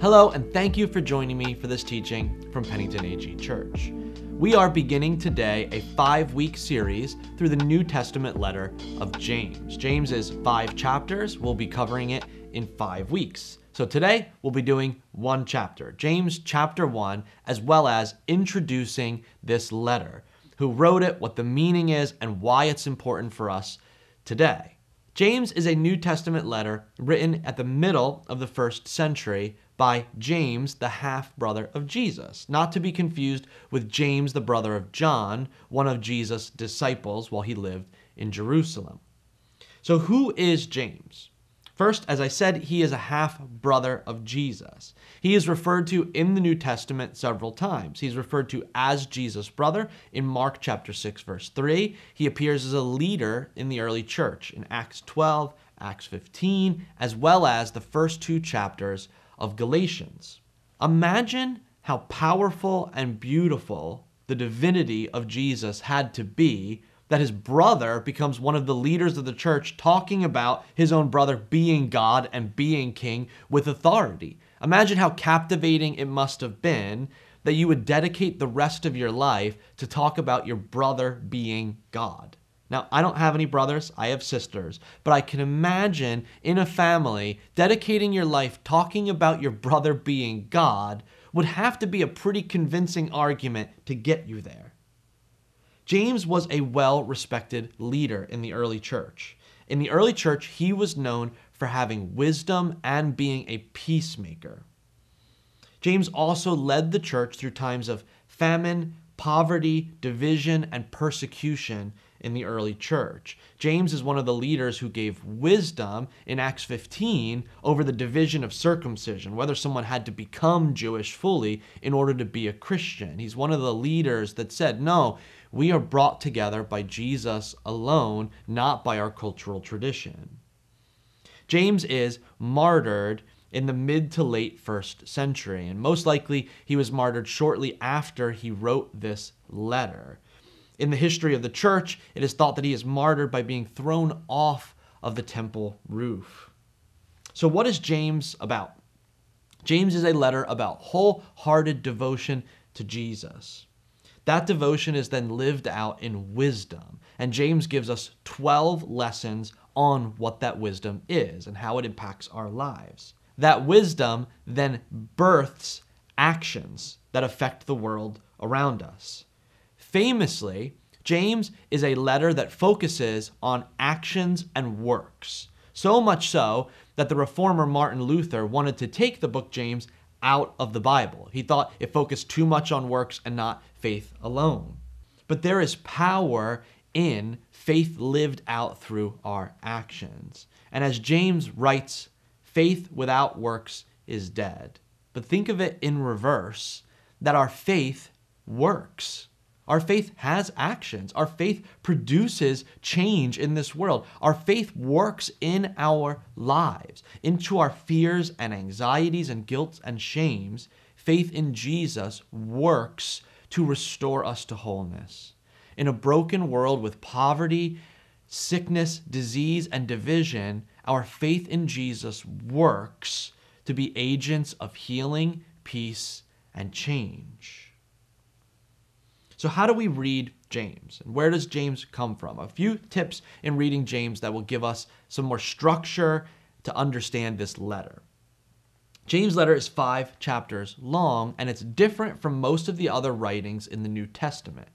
Hello, and thank you for joining me for this teaching from Pennington AG Church. We are beginning today a five week series through the New Testament letter of James. James is five chapters. We'll be covering it in five weeks. So today we'll be doing one chapter, James chapter 1, as well as introducing this letter, who wrote it, what the meaning is, and why it's important for us today. James is a New Testament letter written at the middle of the first century by James, the half brother of Jesus, not to be confused with James, the brother of John, one of Jesus' disciples while he lived in Jerusalem. So, who is James? First, as I said, he is a half brother of Jesus. He is referred to in the New Testament several times. He's referred to as Jesus' brother in Mark chapter 6 verse 3. He appears as a leader in the early church in Acts 12, Acts 15, as well as the first two chapters of Galatians. Imagine how powerful and beautiful the divinity of Jesus had to be that his brother becomes one of the leaders of the church talking about his own brother being God and being king with authority. Imagine how captivating it must have been that you would dedicate the rest of your life to talk about your brother being God. Now, I don't have any brothers, I have sisters, but I can imagine in a family dedicating your life talking about your brother being God would have to be a pretty convincing argument to get you there. James was a well respected leader in the early church. In the early church, he was known for having wisdom and being a peacemaker. James also led the church through times of famine, poverty, division, and persecution in the early church. James is one of the leaders who gave wisdom in Acts 15 over the division of circumcision, whether someone had to become Jewish fully in order to be a Christian. He's one of the leaders that said, no, we are brought together by Jesus alone, not by our cultural tradition. James is martyred in the mid to late first century, and most likely he was martyred shortly after he wrote this letter. In the history of the church, it is thought that he is martyred by being thrown off of the temple roof. So, what is James about? James is a letter about wholehearted devotion to Jesus. That devotion is then lived out in wisdom. And James gives us 12 lessons on what that wisdom is and how it impacts our lives. That wisdom then births actions that affect the world around us. Famously, James is a letter that focuses on actions and works. So much so that the reformer Martin Luther wanted to take the book James out of the Bible. He thought it focused too much on works and not faith alone. But there is power in faith lived out through our actions. And as James writes, faith without works is dead. But think of it in reverse that our faith works. Our faith has actions. Our faith produces change in this world. Our faith works in our lives, into our fears and anxieties and guilt and shames. Faith in Jesus works to restore us to wholeness. In a broken world with poverty, sickness, disease, and division, our faith in Jesus works to be agents of healing, peace, and change. So, how do we read James? And where does James come from? A few tips in reading James that will give us some more structure to understand this letter. James' letter is five chapters long, and it's different from most of the other writings in the New Testament.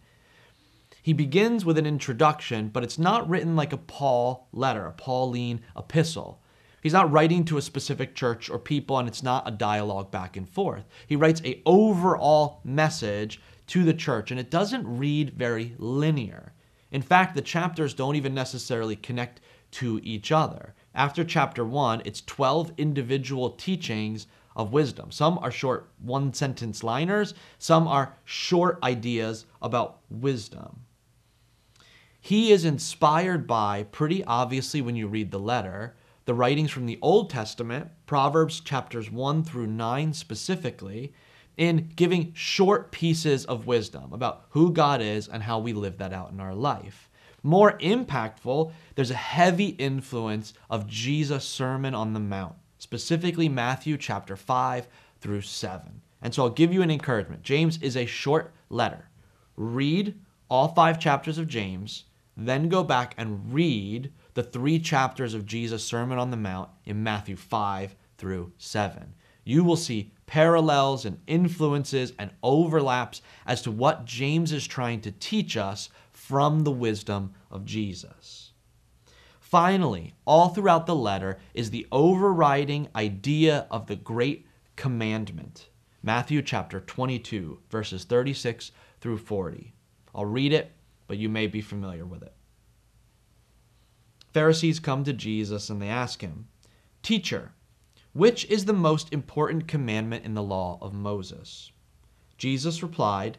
He begins with an introduction, but it's not written like a Paul letter, a Pauline epistle. He's not writing to a specific church or people, and it's not a dialogue back and forth. He writes a overall message to the church, and it doesn't read very linear. In fact, the chapters don't even necessarily connect to each other. After chapter 1, it's 12 individual teachings of wisdom. Some are short one sentence liners, some are short ideas about wisdom. He is inspired by, pretty obviously when you read the letter, the writings from the Old Testament, Proverbs chapters 1 through 9 specifically, in giving short pieces of wisdom about who God is and how we live that out in our life. More impactful, there's a heavy influence of Jesus' Sermon on the Mount, specifically Matthew chapter 5 through 7. And so I'll give you an encouragement. James is a short letter. Read all five chapters of James, then go back and read the three chapters of Jesus' Sermon on the Mount in Matthew 5 through 7. You will see parallels and influences and overlaps as to what James is trying to teach us from the wisdom of Jesus. Finally, all throughout the letter is the overriding idea of the great commandment. Matthew chapter 22, verses 36 through 40. I'll read it, but you may be familiar with it. Pharisees come to Jesus and they ask him, Teacher, which is the most important commandment in the law of Moses? Jesus replied,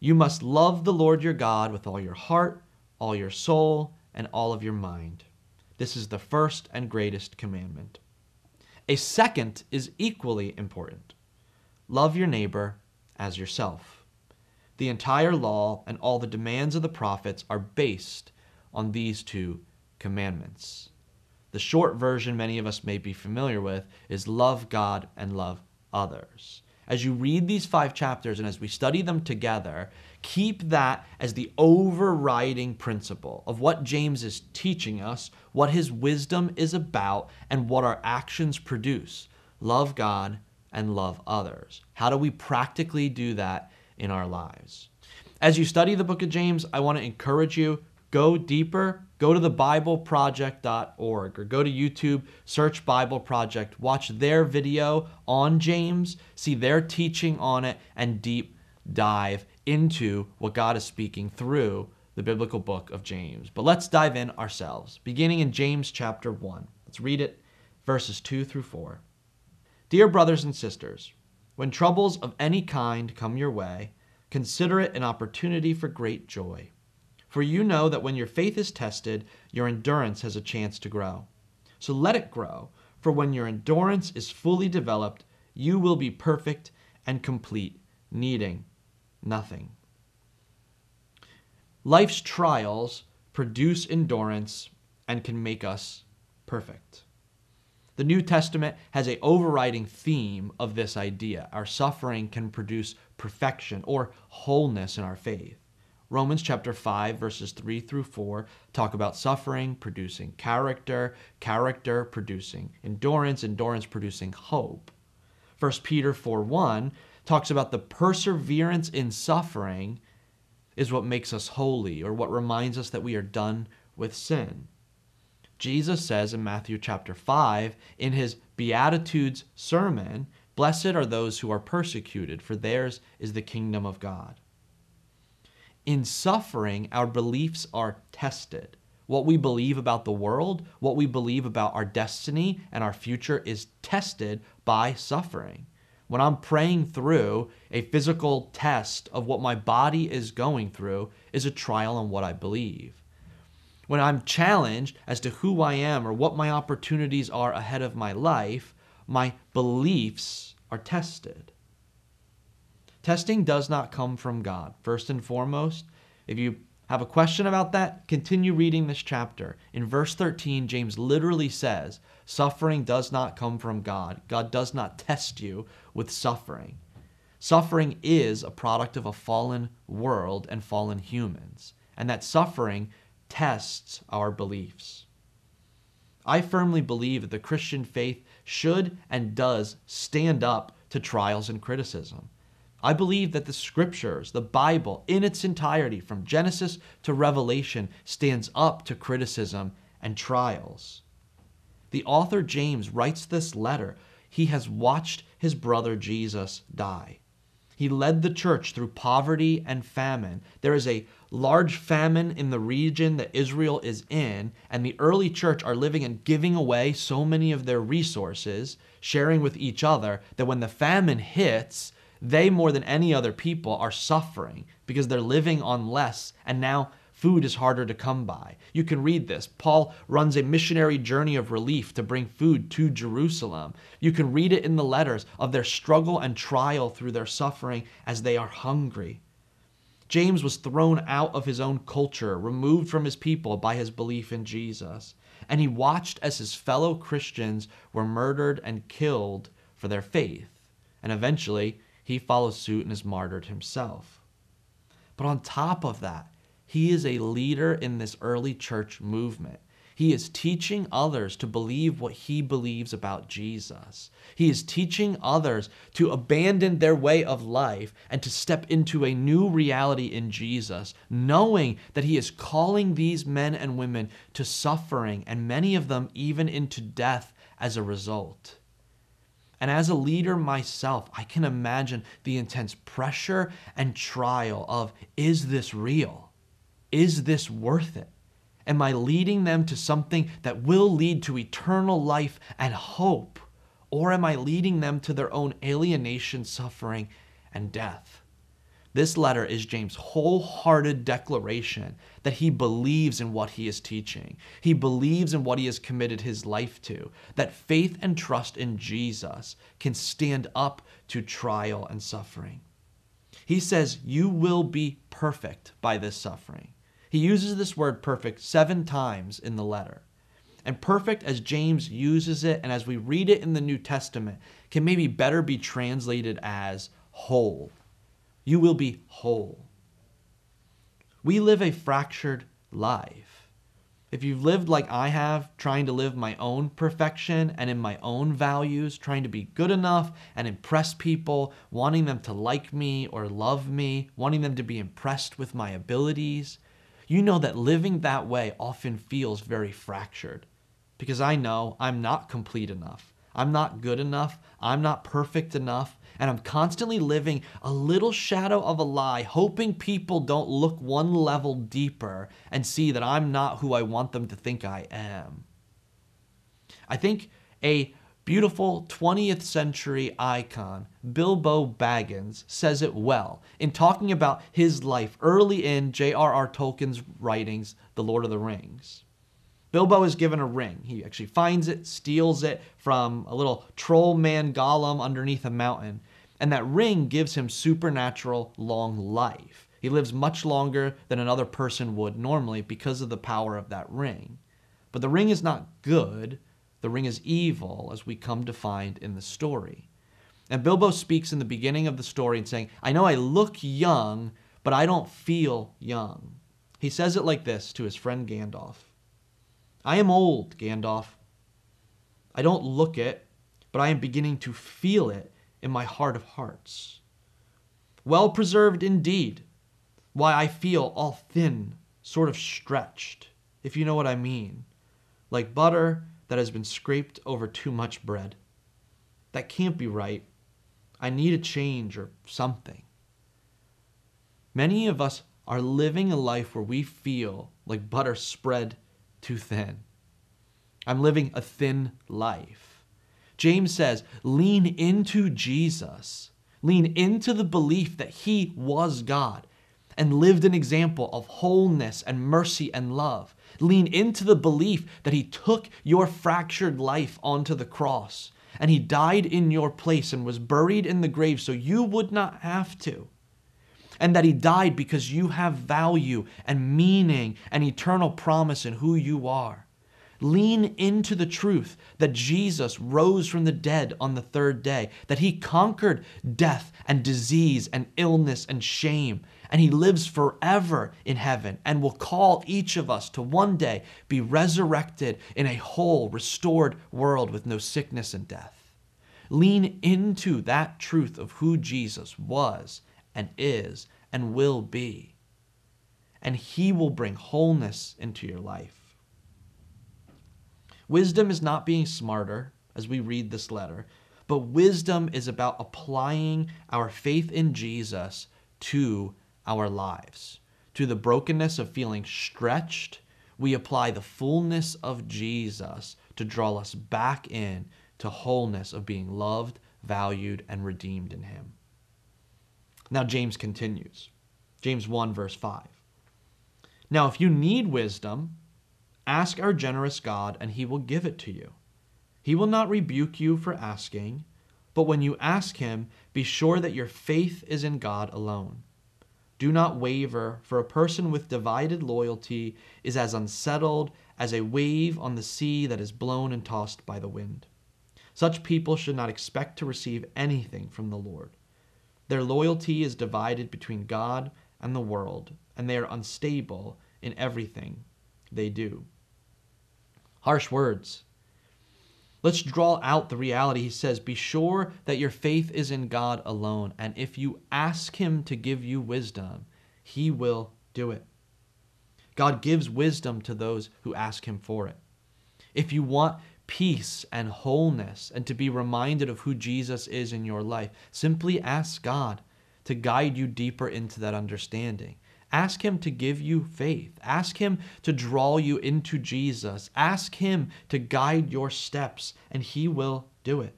You must love the Lord your God with all your heart, all your soul, and all of your mind. This is the first and greatest commandment. A second is equally important love your neighbor as yourself. The entire law and all the demands of the prophets are based on these two commandments. The short version many of us may be familiar with is love God and love others. As you read these five chapters and as we study them together, keep that as the overriding principle of what James is teaching us, what his wisdom is about, and what our actions produce. Love God and love others. How do we practically do that in our lives? As you study the book of James, I want to encourage you go deeper, go to the bibleproject.org or go to YouTube, search Bible Project, watch their video on James, see their teaching on it, and deep dive into what God is speaking through the biblical book of James. But let's dive in ourselves, beginning in James chapter 1. Let's read it, verses 2 through 4. Dear brothers and sisters, when troubles of any kind come your way, consider it an opportunity for great joy. For you know that when your faith is tested, your endurance has a chance to grow. So let it grow, for when your endurance is fully developed, you will be perfect and complete, needing nothing. Life's trials produce endurance and can make us perfect. The New Testament has a overriding theme of this idea. Our suffering can produce perfection or wholeness in our faith. Romans chapter 5 verses 3 through 4 talk about suffering producing character, character producing endurance, endurance producing hope. 1 Peter 4 1 talks about the perseverance in suffering is what makes us holy or what reminds us that we are done with sin. Jesus says in Matthew chapter 5 in his Beatitudes sermon, Blessed are those who are persecuted, for theirs is the kingdom of God. In suffering, our beliefs are tested. What we believe about the world, what we believe about our destiny and our future is tested by suffering. When I'm praying through a physical test of what my body is going through, is a trial on what I believe when I'm challenged as to who I am or what my opportunities are ahead of my life, my beliefs are tested. Testing does not come from God. First and foremost, if you have a question about that, continue reading this chapter. In verse 13, James literally says, Suffering does not come from God. God does not test you with suffering. Suffering is a product of a fallen world and fallen humans, and that suffering tests our beliefs. I firmly believe that the Christian faith should and does stand up to trials and criticism. I believe that the scriptures, the Bible in its entirety, from Genesis to Revelation, stands up to criticism and trials. The author James writes this letter. He has watched his brother Jesus die. He led the church through poverty and famine. There is a large famine in the region that Israel is in, and the early church are living and giving away so many of their resources, sharing with each other, that when the famine hits, they more than any other people are suffering because they're living on less, and now food is harder to come by. You can read this. Paul runs a missionary journey of relief to bring food to Jerusalem. You can read it in the letters of their struggle and trial through their suffering as they are hungry. James was thrown out of his own culture, removed from his people by his belief in Jesus. And he watched as his fellow Christians were murdered and killed for their faith. and eventually he follows suit and is martyred himself. But on top of that, he is a leader in this early church movement. He is teaching others to believe what he believes about Jesus. He is teaching others to abandon their way of life and to step into a new reality in Jesus, knowing that he is calling these men and women to suffering and many of them even into death as a result. And as a leader myself, I can imagine the intense pressure and trial of is this real? Is this worth it? Am I leading them to something that will lead to eternal life and hope? Or am I leading them to their own alienation, suffering, and death? This letter is James' wholehearted declaration that he believes in what he is teaching. He believes in what he has committed his life to, that faith and trust in Jesus can stand up to trial and suffering. He says, You will be perfect by this suffering. He uses this word perfect seven times in the letter. And perfect, as James uses it and as we read it in the New Testament, can maybe better be translated as whole. You will be whole. We live a fractured life. If you've lived like I have, trying to live my own perfection and in my own values, trying to be good enough and impress people, wanting them to like me or love me, wanting them to be impressed with my abilities, you know that living that way often feels very fractured. Because I know I'm not complete enough. I'm not good enough. I'm not perfect enough. And I'm constantly living a little shadow of a lie, hoping people don't look one level deeper and see that I'm not who I want them to think I am. I think a beautiful 20th century icon, Bilbo Baggins, says it well in talking about his life early in J.R.R. Tolkien's writings, The Lord of the Rings. Bilbo is given a ring. He actually finds it, steals it from a little troll man Gollum underneath a mountain, and that ring gives him supernatural long life. He lives much longer than another person would normally because of the power of that ring. But the ring is not good, the ring is evil, as we come to find in the story. And Bilbo speaks in the beginning of the story and saying, I know I look young, but I don't feel young. He says it like this to his friend Gandalf I am old, Gandalf. I don't look it, but I am beginning to feel it in my heart of hearts. Well preserved indeed. Why, I feel all thin, sort of stretched, if you know what I mean. Like butter that has been scraped over too much bread. That can't be right. I need a change or something. Many of us are living a life where we feel like butter spread too thin. I'm living a thin life. James says, lean into Jesus. Lean into the belief that he was God and lived an example of wholeness and mercy and love. Lean into the belief that He took your fractured life onto the cross and He died in your place and was buried in the grave so you would not have to. And that He died because you have value and meaning and eternal promise in who you are. Lean into the truth that Jesus rose from the dead on the third day, that he conquered death and disease and illness and shame, and he lives forever in heaven and will call each of us to one day be resurrected in a whole, restored world with no sickness and death. Lean into that truth of who Jesus was and is and will be, and he will bring wholeness into your life. Wisdom is not being smarter as we read this letter, but wisdom is about applying our faith in Jesus to our lives. To the brokenness of feeling stretched, we apply the fullness of Jesus to draw us back in to wholeness of being loved, valued, and redeemed in Him. Now, James continues. James 1, verse 5. Now, if you need wisdom, ask our generous God, and He will give it to you. He will not rebuke you for asking, but when you ask Him, be sure that your faith is in God alone. Do not waver, for a person with divided loyalty is as unsettled as a wave on the sea that is blown and tossed by the wind. Such people should not expect to receive anything from the Lord. Their loyalty is divided between God and the world, and they are unstable in everything they do. Harsh words. Let's draw out the reality. He says, Be sure that your faith is in God alone, and if you ask Him to give you wisdom, He will do it. God gives wisdom to those who ask Him for it. If you want peace and wholeness and to be reminded of who Jesus is in your life, simply ask God to guide you deeper into that understanding. Ask Him to give you faith. Ask Him to draw you into Jesus. Ask Him to guide your steps, and He will do it.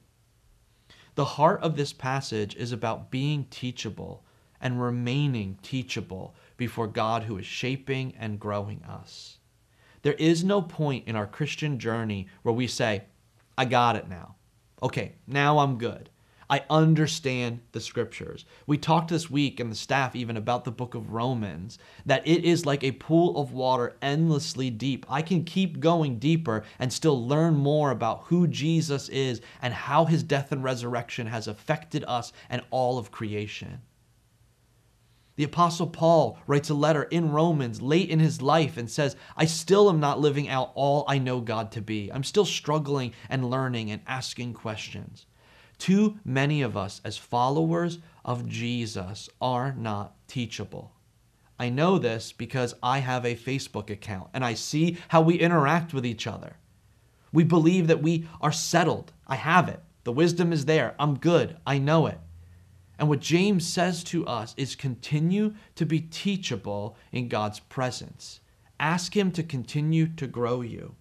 The heart of this passage is about being teachable and remaining teachable before God who is shaping and growing us. There is no point in our Christian journey where we say, I got it now. Okay, now I'm good. I understand the scriptures. We talked this week and the staff even about the book of Romans, that it is like a pool of water endlessly deep. I can keep going deeper and still learn more about who Jesus is and how his death and resurrection has affected us and all of creation. The Apostle Paul writes a letter in Romans late in his life and says, I still am not living out all I know God to be. I'm still struggling and learning and asking questions. Too many of us, as followers of Jesus, are not teachable. I know this because I have a Facebook account and I see how we interact with each other. We believe that we are settled. I have it. The wisdom is there. I'm good. I know it. And what James says to us is continue to be teachable in God's presence. Ask Him to continue to grow you.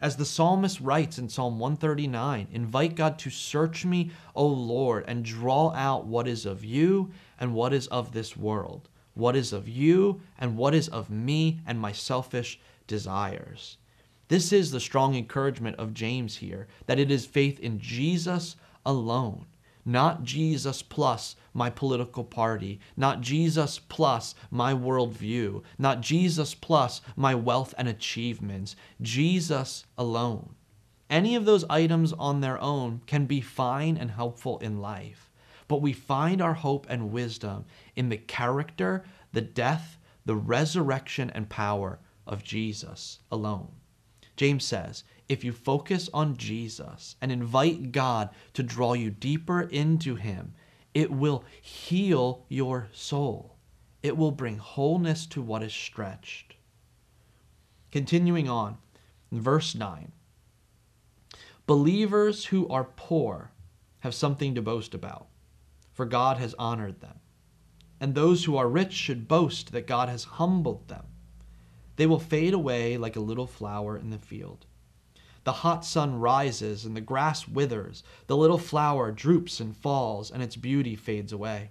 As the psalmist writes in Psalm 139, invite God to search me, O Lord, and draw out what is of you and what is of this world, what is of you and what is of me and my selfish desires. This is the strong encouragement of James here that it is faith in Jesus alone not Jesus plus my political party, not Jesus plus my worldview, not Jesus plus my wealth and achievements, Jesus alone. Any of those items on their own can be fine and helpful in life, but we find our hope and wisdom in the character, the death, the resurrection, and power of Jesus alone. James says, if you focus on Jesus and invite God to draw you deeper into Him, it will heal your soul. It will bring wholeness to what is stretched. Continuing on, verse 9 Believers who are poor have something to boast about, for God has honored them. And those who are rich should boast that God has humbled them. They will fade away like a little flower in the field. The hot sun rises and the grass withers, the little flower droops and falls, and its beauty fades away.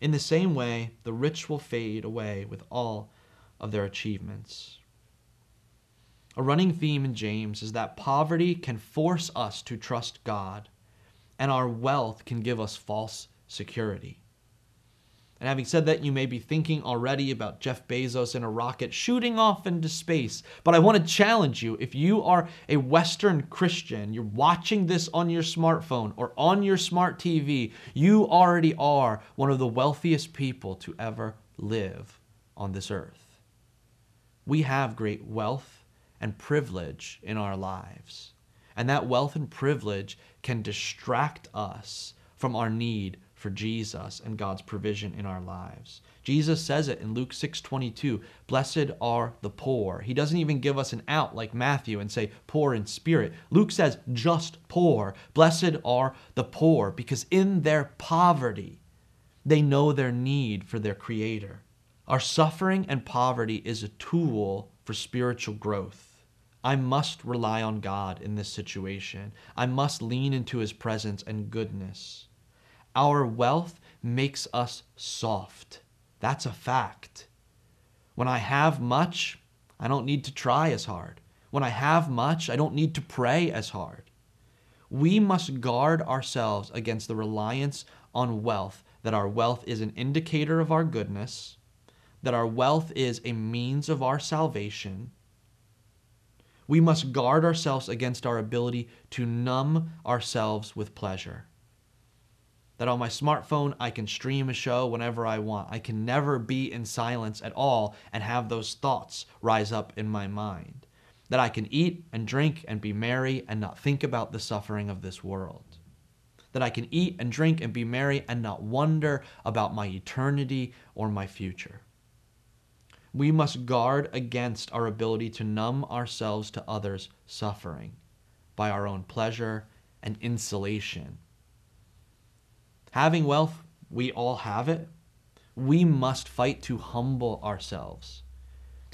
In the same way, the rich will fade away with all of their achievements. A running theme in James is that poverty can force us to trust God, and our wealth can give us false security. And having said that, you may be thinking already about Jeff Bezos in a rocket shooting off into space. But I want to challenge you if you are a Western Christian, you're watching this on your smartphone or on your smart TV, you already are one of the wealthiest people to ever live on this earth. We have great wealth and privilege in our lives. And that wealth and privilege can distract us from our need for Jesus and God's provision in our lives. Jesus says it in Luke 6:22, "Blessed are the poor." He doesn't even give us an out like Matthew and say poor in spirit. Luke says just poor. Blessed are the poor because in their poverty they know their need for their creator. Our suffering and poverty is a tool for spiritual growth. I must rely on God in this situation. I must lean into his presence and goodness. Our wealth makes us soft. That's a fact. When I have much, I don't need to try as hard. When I have much, I don't need to pray as hard. We must guard ourselves against the reliance on wealth, that our wealth is an indicator of our goodness, that our wealth is a means of our salvation. We must guard ourselves against our ability to numb ourselves with pleasure. That on my smartphone, I can stream a show whenever I want. I can never be in silence at all and have those thoughts rise up in my mind. That I can eat and drink and be merry and not think about the suffering of this world. That I can eat and drink and be merry and not wonder about my eternity or my future. We must guard against our ability to numb ourselves to others' suffering by our own pleasure and insulation. Having wealth, we all have it. We must fight to humble ourselves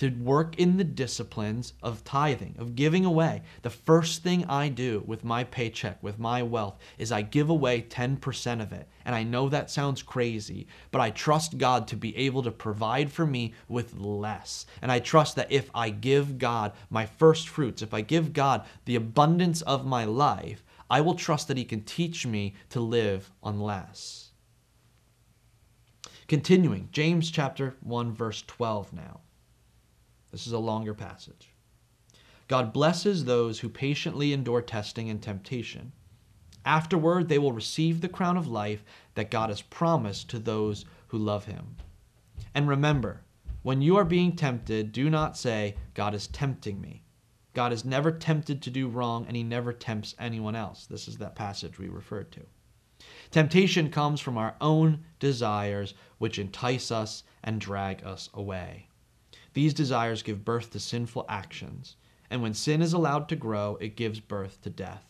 to work in the disciplines of tithing, of giving away. The first thing I do with my paycheck, with my wealth, is I give away 10% of it. And I know that sounds crazy, but I trust God to be able to provide for me with less. And I trust that if I give God my first fruits, if I give God the abundance of my life, I will trust that He can teach me to live on less. Continuing, James chapter 1, verse 12 now. This is a longer passage. God blesses those who patiently endure testing and temptation. Afterward, they will receive the crown of life that God has promised to those who love him. And remember, when you are being tempted, do not say, God is tempting me. God is never tempted to do wrong, and he never tempts anyone else. This is that passage we referred to. Temptation comes from our own desires, which entice us and drag us away. These desires give birth to sinful actions, and when sin is allowed to grow, it gives birth to death.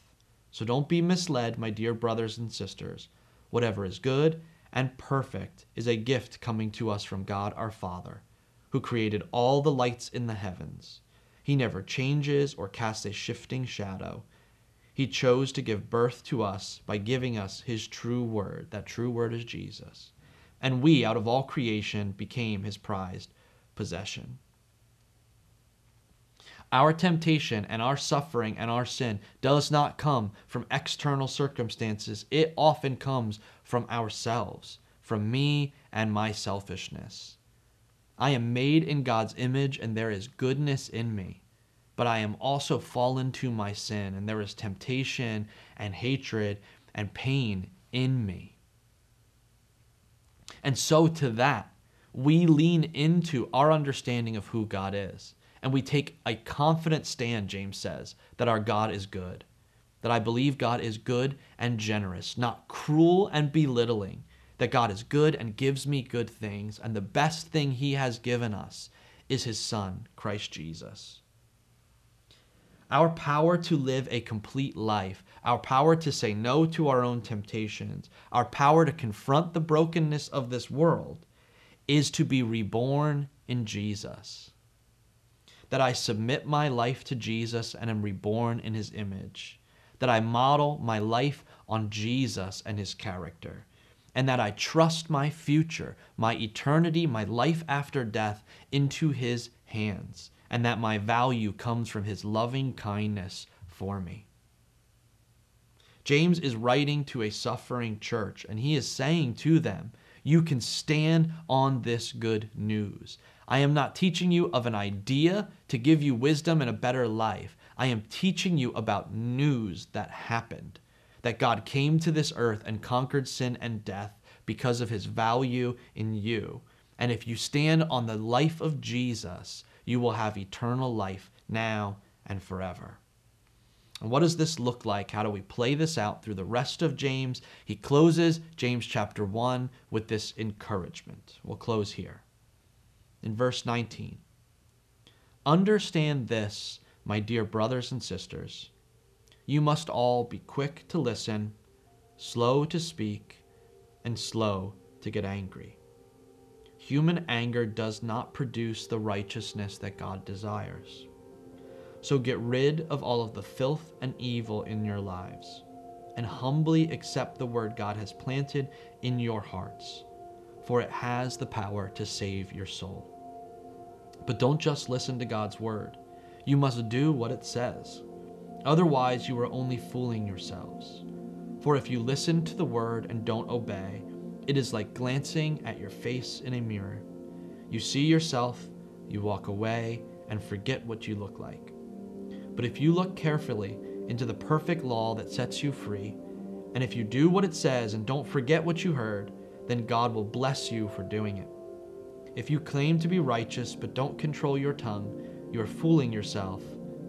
So don't be misled, my dear brothers and sisters. Whatever is good and perfect is a gift coming to us from God our Father, who created all the lights in the heavens. He never changes or casts a shifting shadow. He chose to give birth to us by giving us His true word. That true word is Jesus. And we, out of all creation, became His prized possession. Our temptation and our suffering and our sin does not come from external circumstances. It often comes from ourselves, from me and my selfishness. I am made in God's image and there is goodness in me, but I am also fallen to my sin and there is temptation and hatred and pain in me. And so to that, we lean into our understanding of who God is. And we take a confident stand, James says, that our God is good. That I believe God is good and generous, not cruel and belittling. That God is good and gives me good things. And the best thing He has given us is His Son, Christ Jesus. Our power to live a complete life, our power to say no to our own temptations, our power to confront the brokenness of this world is to be reborn in Jesus. That I submit my life to Jesus and am reborn in his image. That I model my life on Jesus and his character. And that I trust my future, my eternity, my life after death into his hands. And that my value comes from his loving kindness for me. James is writing to a suffering church, and he is saying to them you can stand on this good news. I am not teaching you of an idea to give you wisdom and a better life. I am teaching you about news that happened. That God came to this earth and conquered sin and death because of his value in you. And if you stand on the life of Jesus, you will have eternal life now and forever. And what does this look like? How do we play this out through the rest of James? He closes James chapter 1 with this encouragement. We'll close here. In verse 19 Understand this, my dear brothers and sisters. You must all be quick to listen, slow to speak, and slow to get angry. Human anger does not produce the righteousness that God desires. So get rid of all of the filth and evil in your lives, and humbly accept the word God has planted in your hearts, for it has the power to save your soul. But don't just listen to God's word, you must do what it says. Otherwise, you are only fooling yourselves. For if you listen to the word and don't obey, it is like glancing at your face in a mirror. You see yourself, you walk away, and forget what you look like. But if you look carefully into the perfect law that sets you free, and if you do what it says and don't forget what you heard, then God will bless you for doing it. If you claim to be righteous but don't control your tongue, you are fooling yourself,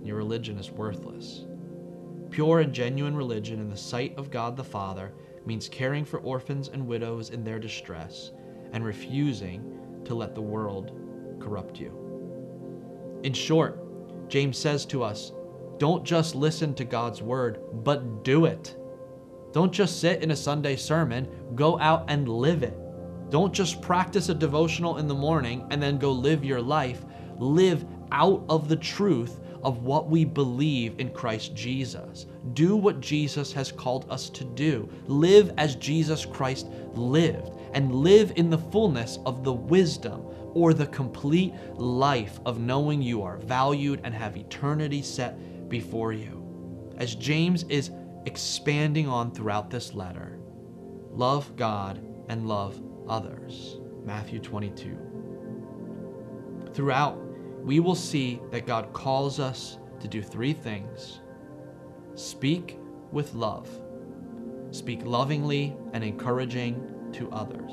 and your religion is worthless. Pure and genuine religion in the sight of God the Father means caring for orphans and widows in their distress and refusing to let the world corrupt you. In short, James says to us don't just listen to God's word, but do it. Don't just sit in a Sunday sermon, go out and live it. Don't just practice a devotional in the morning and then go live your life. Live out of the truth of what we believe in Christ Jesus. Do what Jesus has called us to do. Live as Jesus Christ lived, and live in the fullness of the wisdom or the complete life of knowing you are valued and have eternity set before you. As James is expanding on throughout this letter, love God and love others. Matthew 22. Throughout, we will see that God calls us to do three things speak with love, speak lovingly and encouraging to others.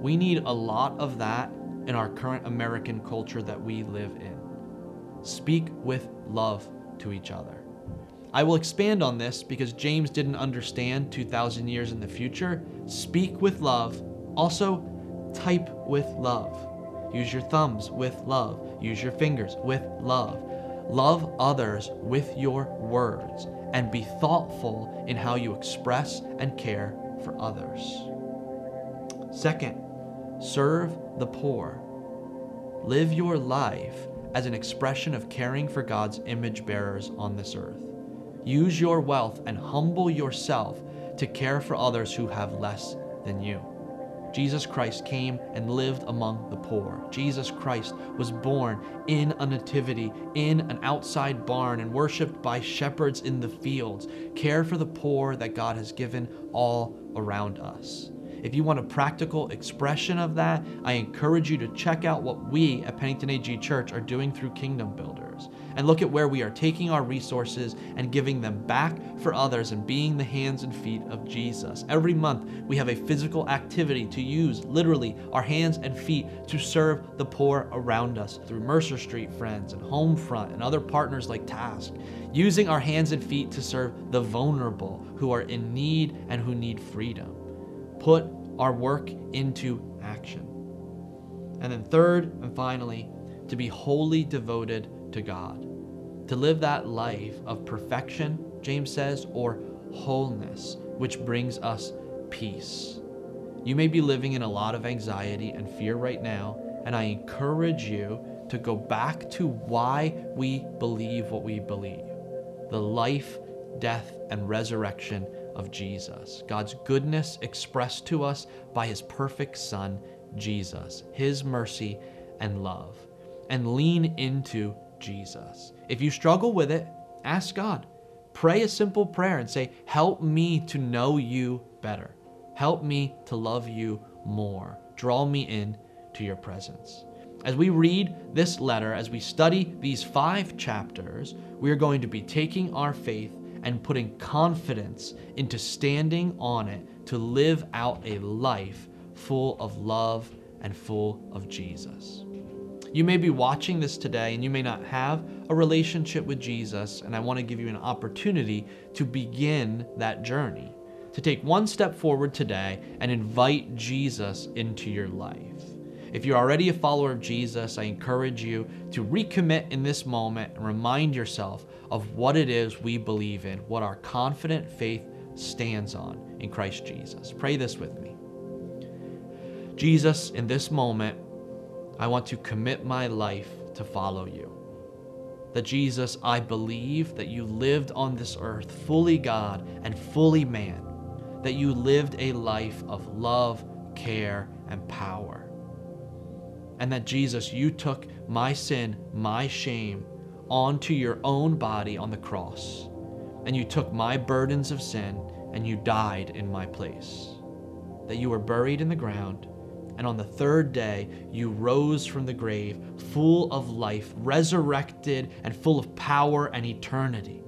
We need a lot of that in our current American culture that we live in. Speak with love to each other. I will expand on this because James didn't understand 2,000 years in the future. Speak with love. Also, type with love. Use your thumbs with love. Use your fingers with love. Love others with your words and be thoughtful in how you express and care for others. Second, serve the poor. Live your life as an expression of caring for God's image bearers on this earth. Use your wealth and humble yourself to care for others who have less than you. Jesus Christ came and lived among the poor. Jesus Christ was born in a nativity, in an outside barn, and worshiped by shepherds in the fields. Care for the poor that God has given all around us. If you want a practical expression of that, I encourage you to check out what we at Pennington AG Church are doing through Kingdom Builders and look at where we are taking our resources and giving them back for others and being the hands and feet of Jesus. Every month, we have a physical activity to use, literally, our hands and feet to serve the poor around us through Mercer Street Friends and Homefront and other partners like Task, using our hands and feet to serve the vulnerable who are in need and who need freedom put our work into action. And then, third and finally, to be wholly devoted to God. To live that life of perfection, James says, or wholeness, which brings us peace. You may be living in a lot of anxiety and fear right now, and I encourage you to go back to why we believe what we believe the life, death, and resurrection of Jesus, God's goodness expressed to us by his perfect Son, Jesus, his mercy and love, and lean into Jesus. If you struggle with it, ask God. Pray a simple prayer and say, Help me to know you better. Help me to love you more. Draw me in to your presence. As we read this letter, as we study these five chapters, we are going to be taking our faith and putting confidence into standing on it to live out a life full of love and full of Jesus. You may be watching this today and you may not have a relationship with Jesus, and I want to give you an opportunity to begin that journey, to take one step forward today and invite Jesus into your life. If you're already a follower of Jesus, I encourage you to recommit in this moment and remind yourself of what it is we believe in, what our confident faith stands on in Christ Jesus. Pray this with me. Jesus, in this moment, I want to commit my life to follow you. That Jesus, I believe that you lived on this earth fully God and fully man, that you lived a life of love, care, and power and that Jesus, you took my sin, my shame, onto your own body on the cross, and you took my burdens of sin, and you died in my place. That you were buried in the ground, and on the third day you rose from the grave, full of life, resurrected, and full of power and eternity.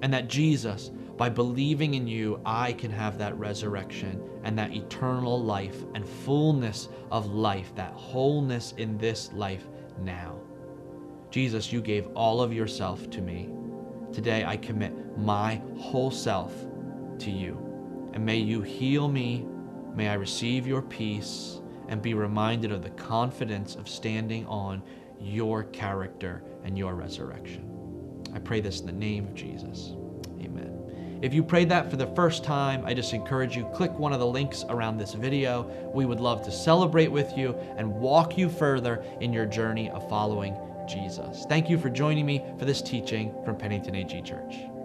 And that Jesus, by believing in you, I can have that resurrection and that eternal life and fullness of life, that wholeness in this life now. Jesus, you gave all of yourself to me. Today I commit my whole self to you. And may you heal me. May I receive your peace and be reminded of the confidence of standing on your character and your resurrection. I pray this in the name of Jesus. Amen. If you prayed that for the first time, I just encourage you click one of the links around this video. We would love to celebrate with you and walk you further in your journey of following Jesus. Thank you for joining me for this teaching from Pennington AG Church.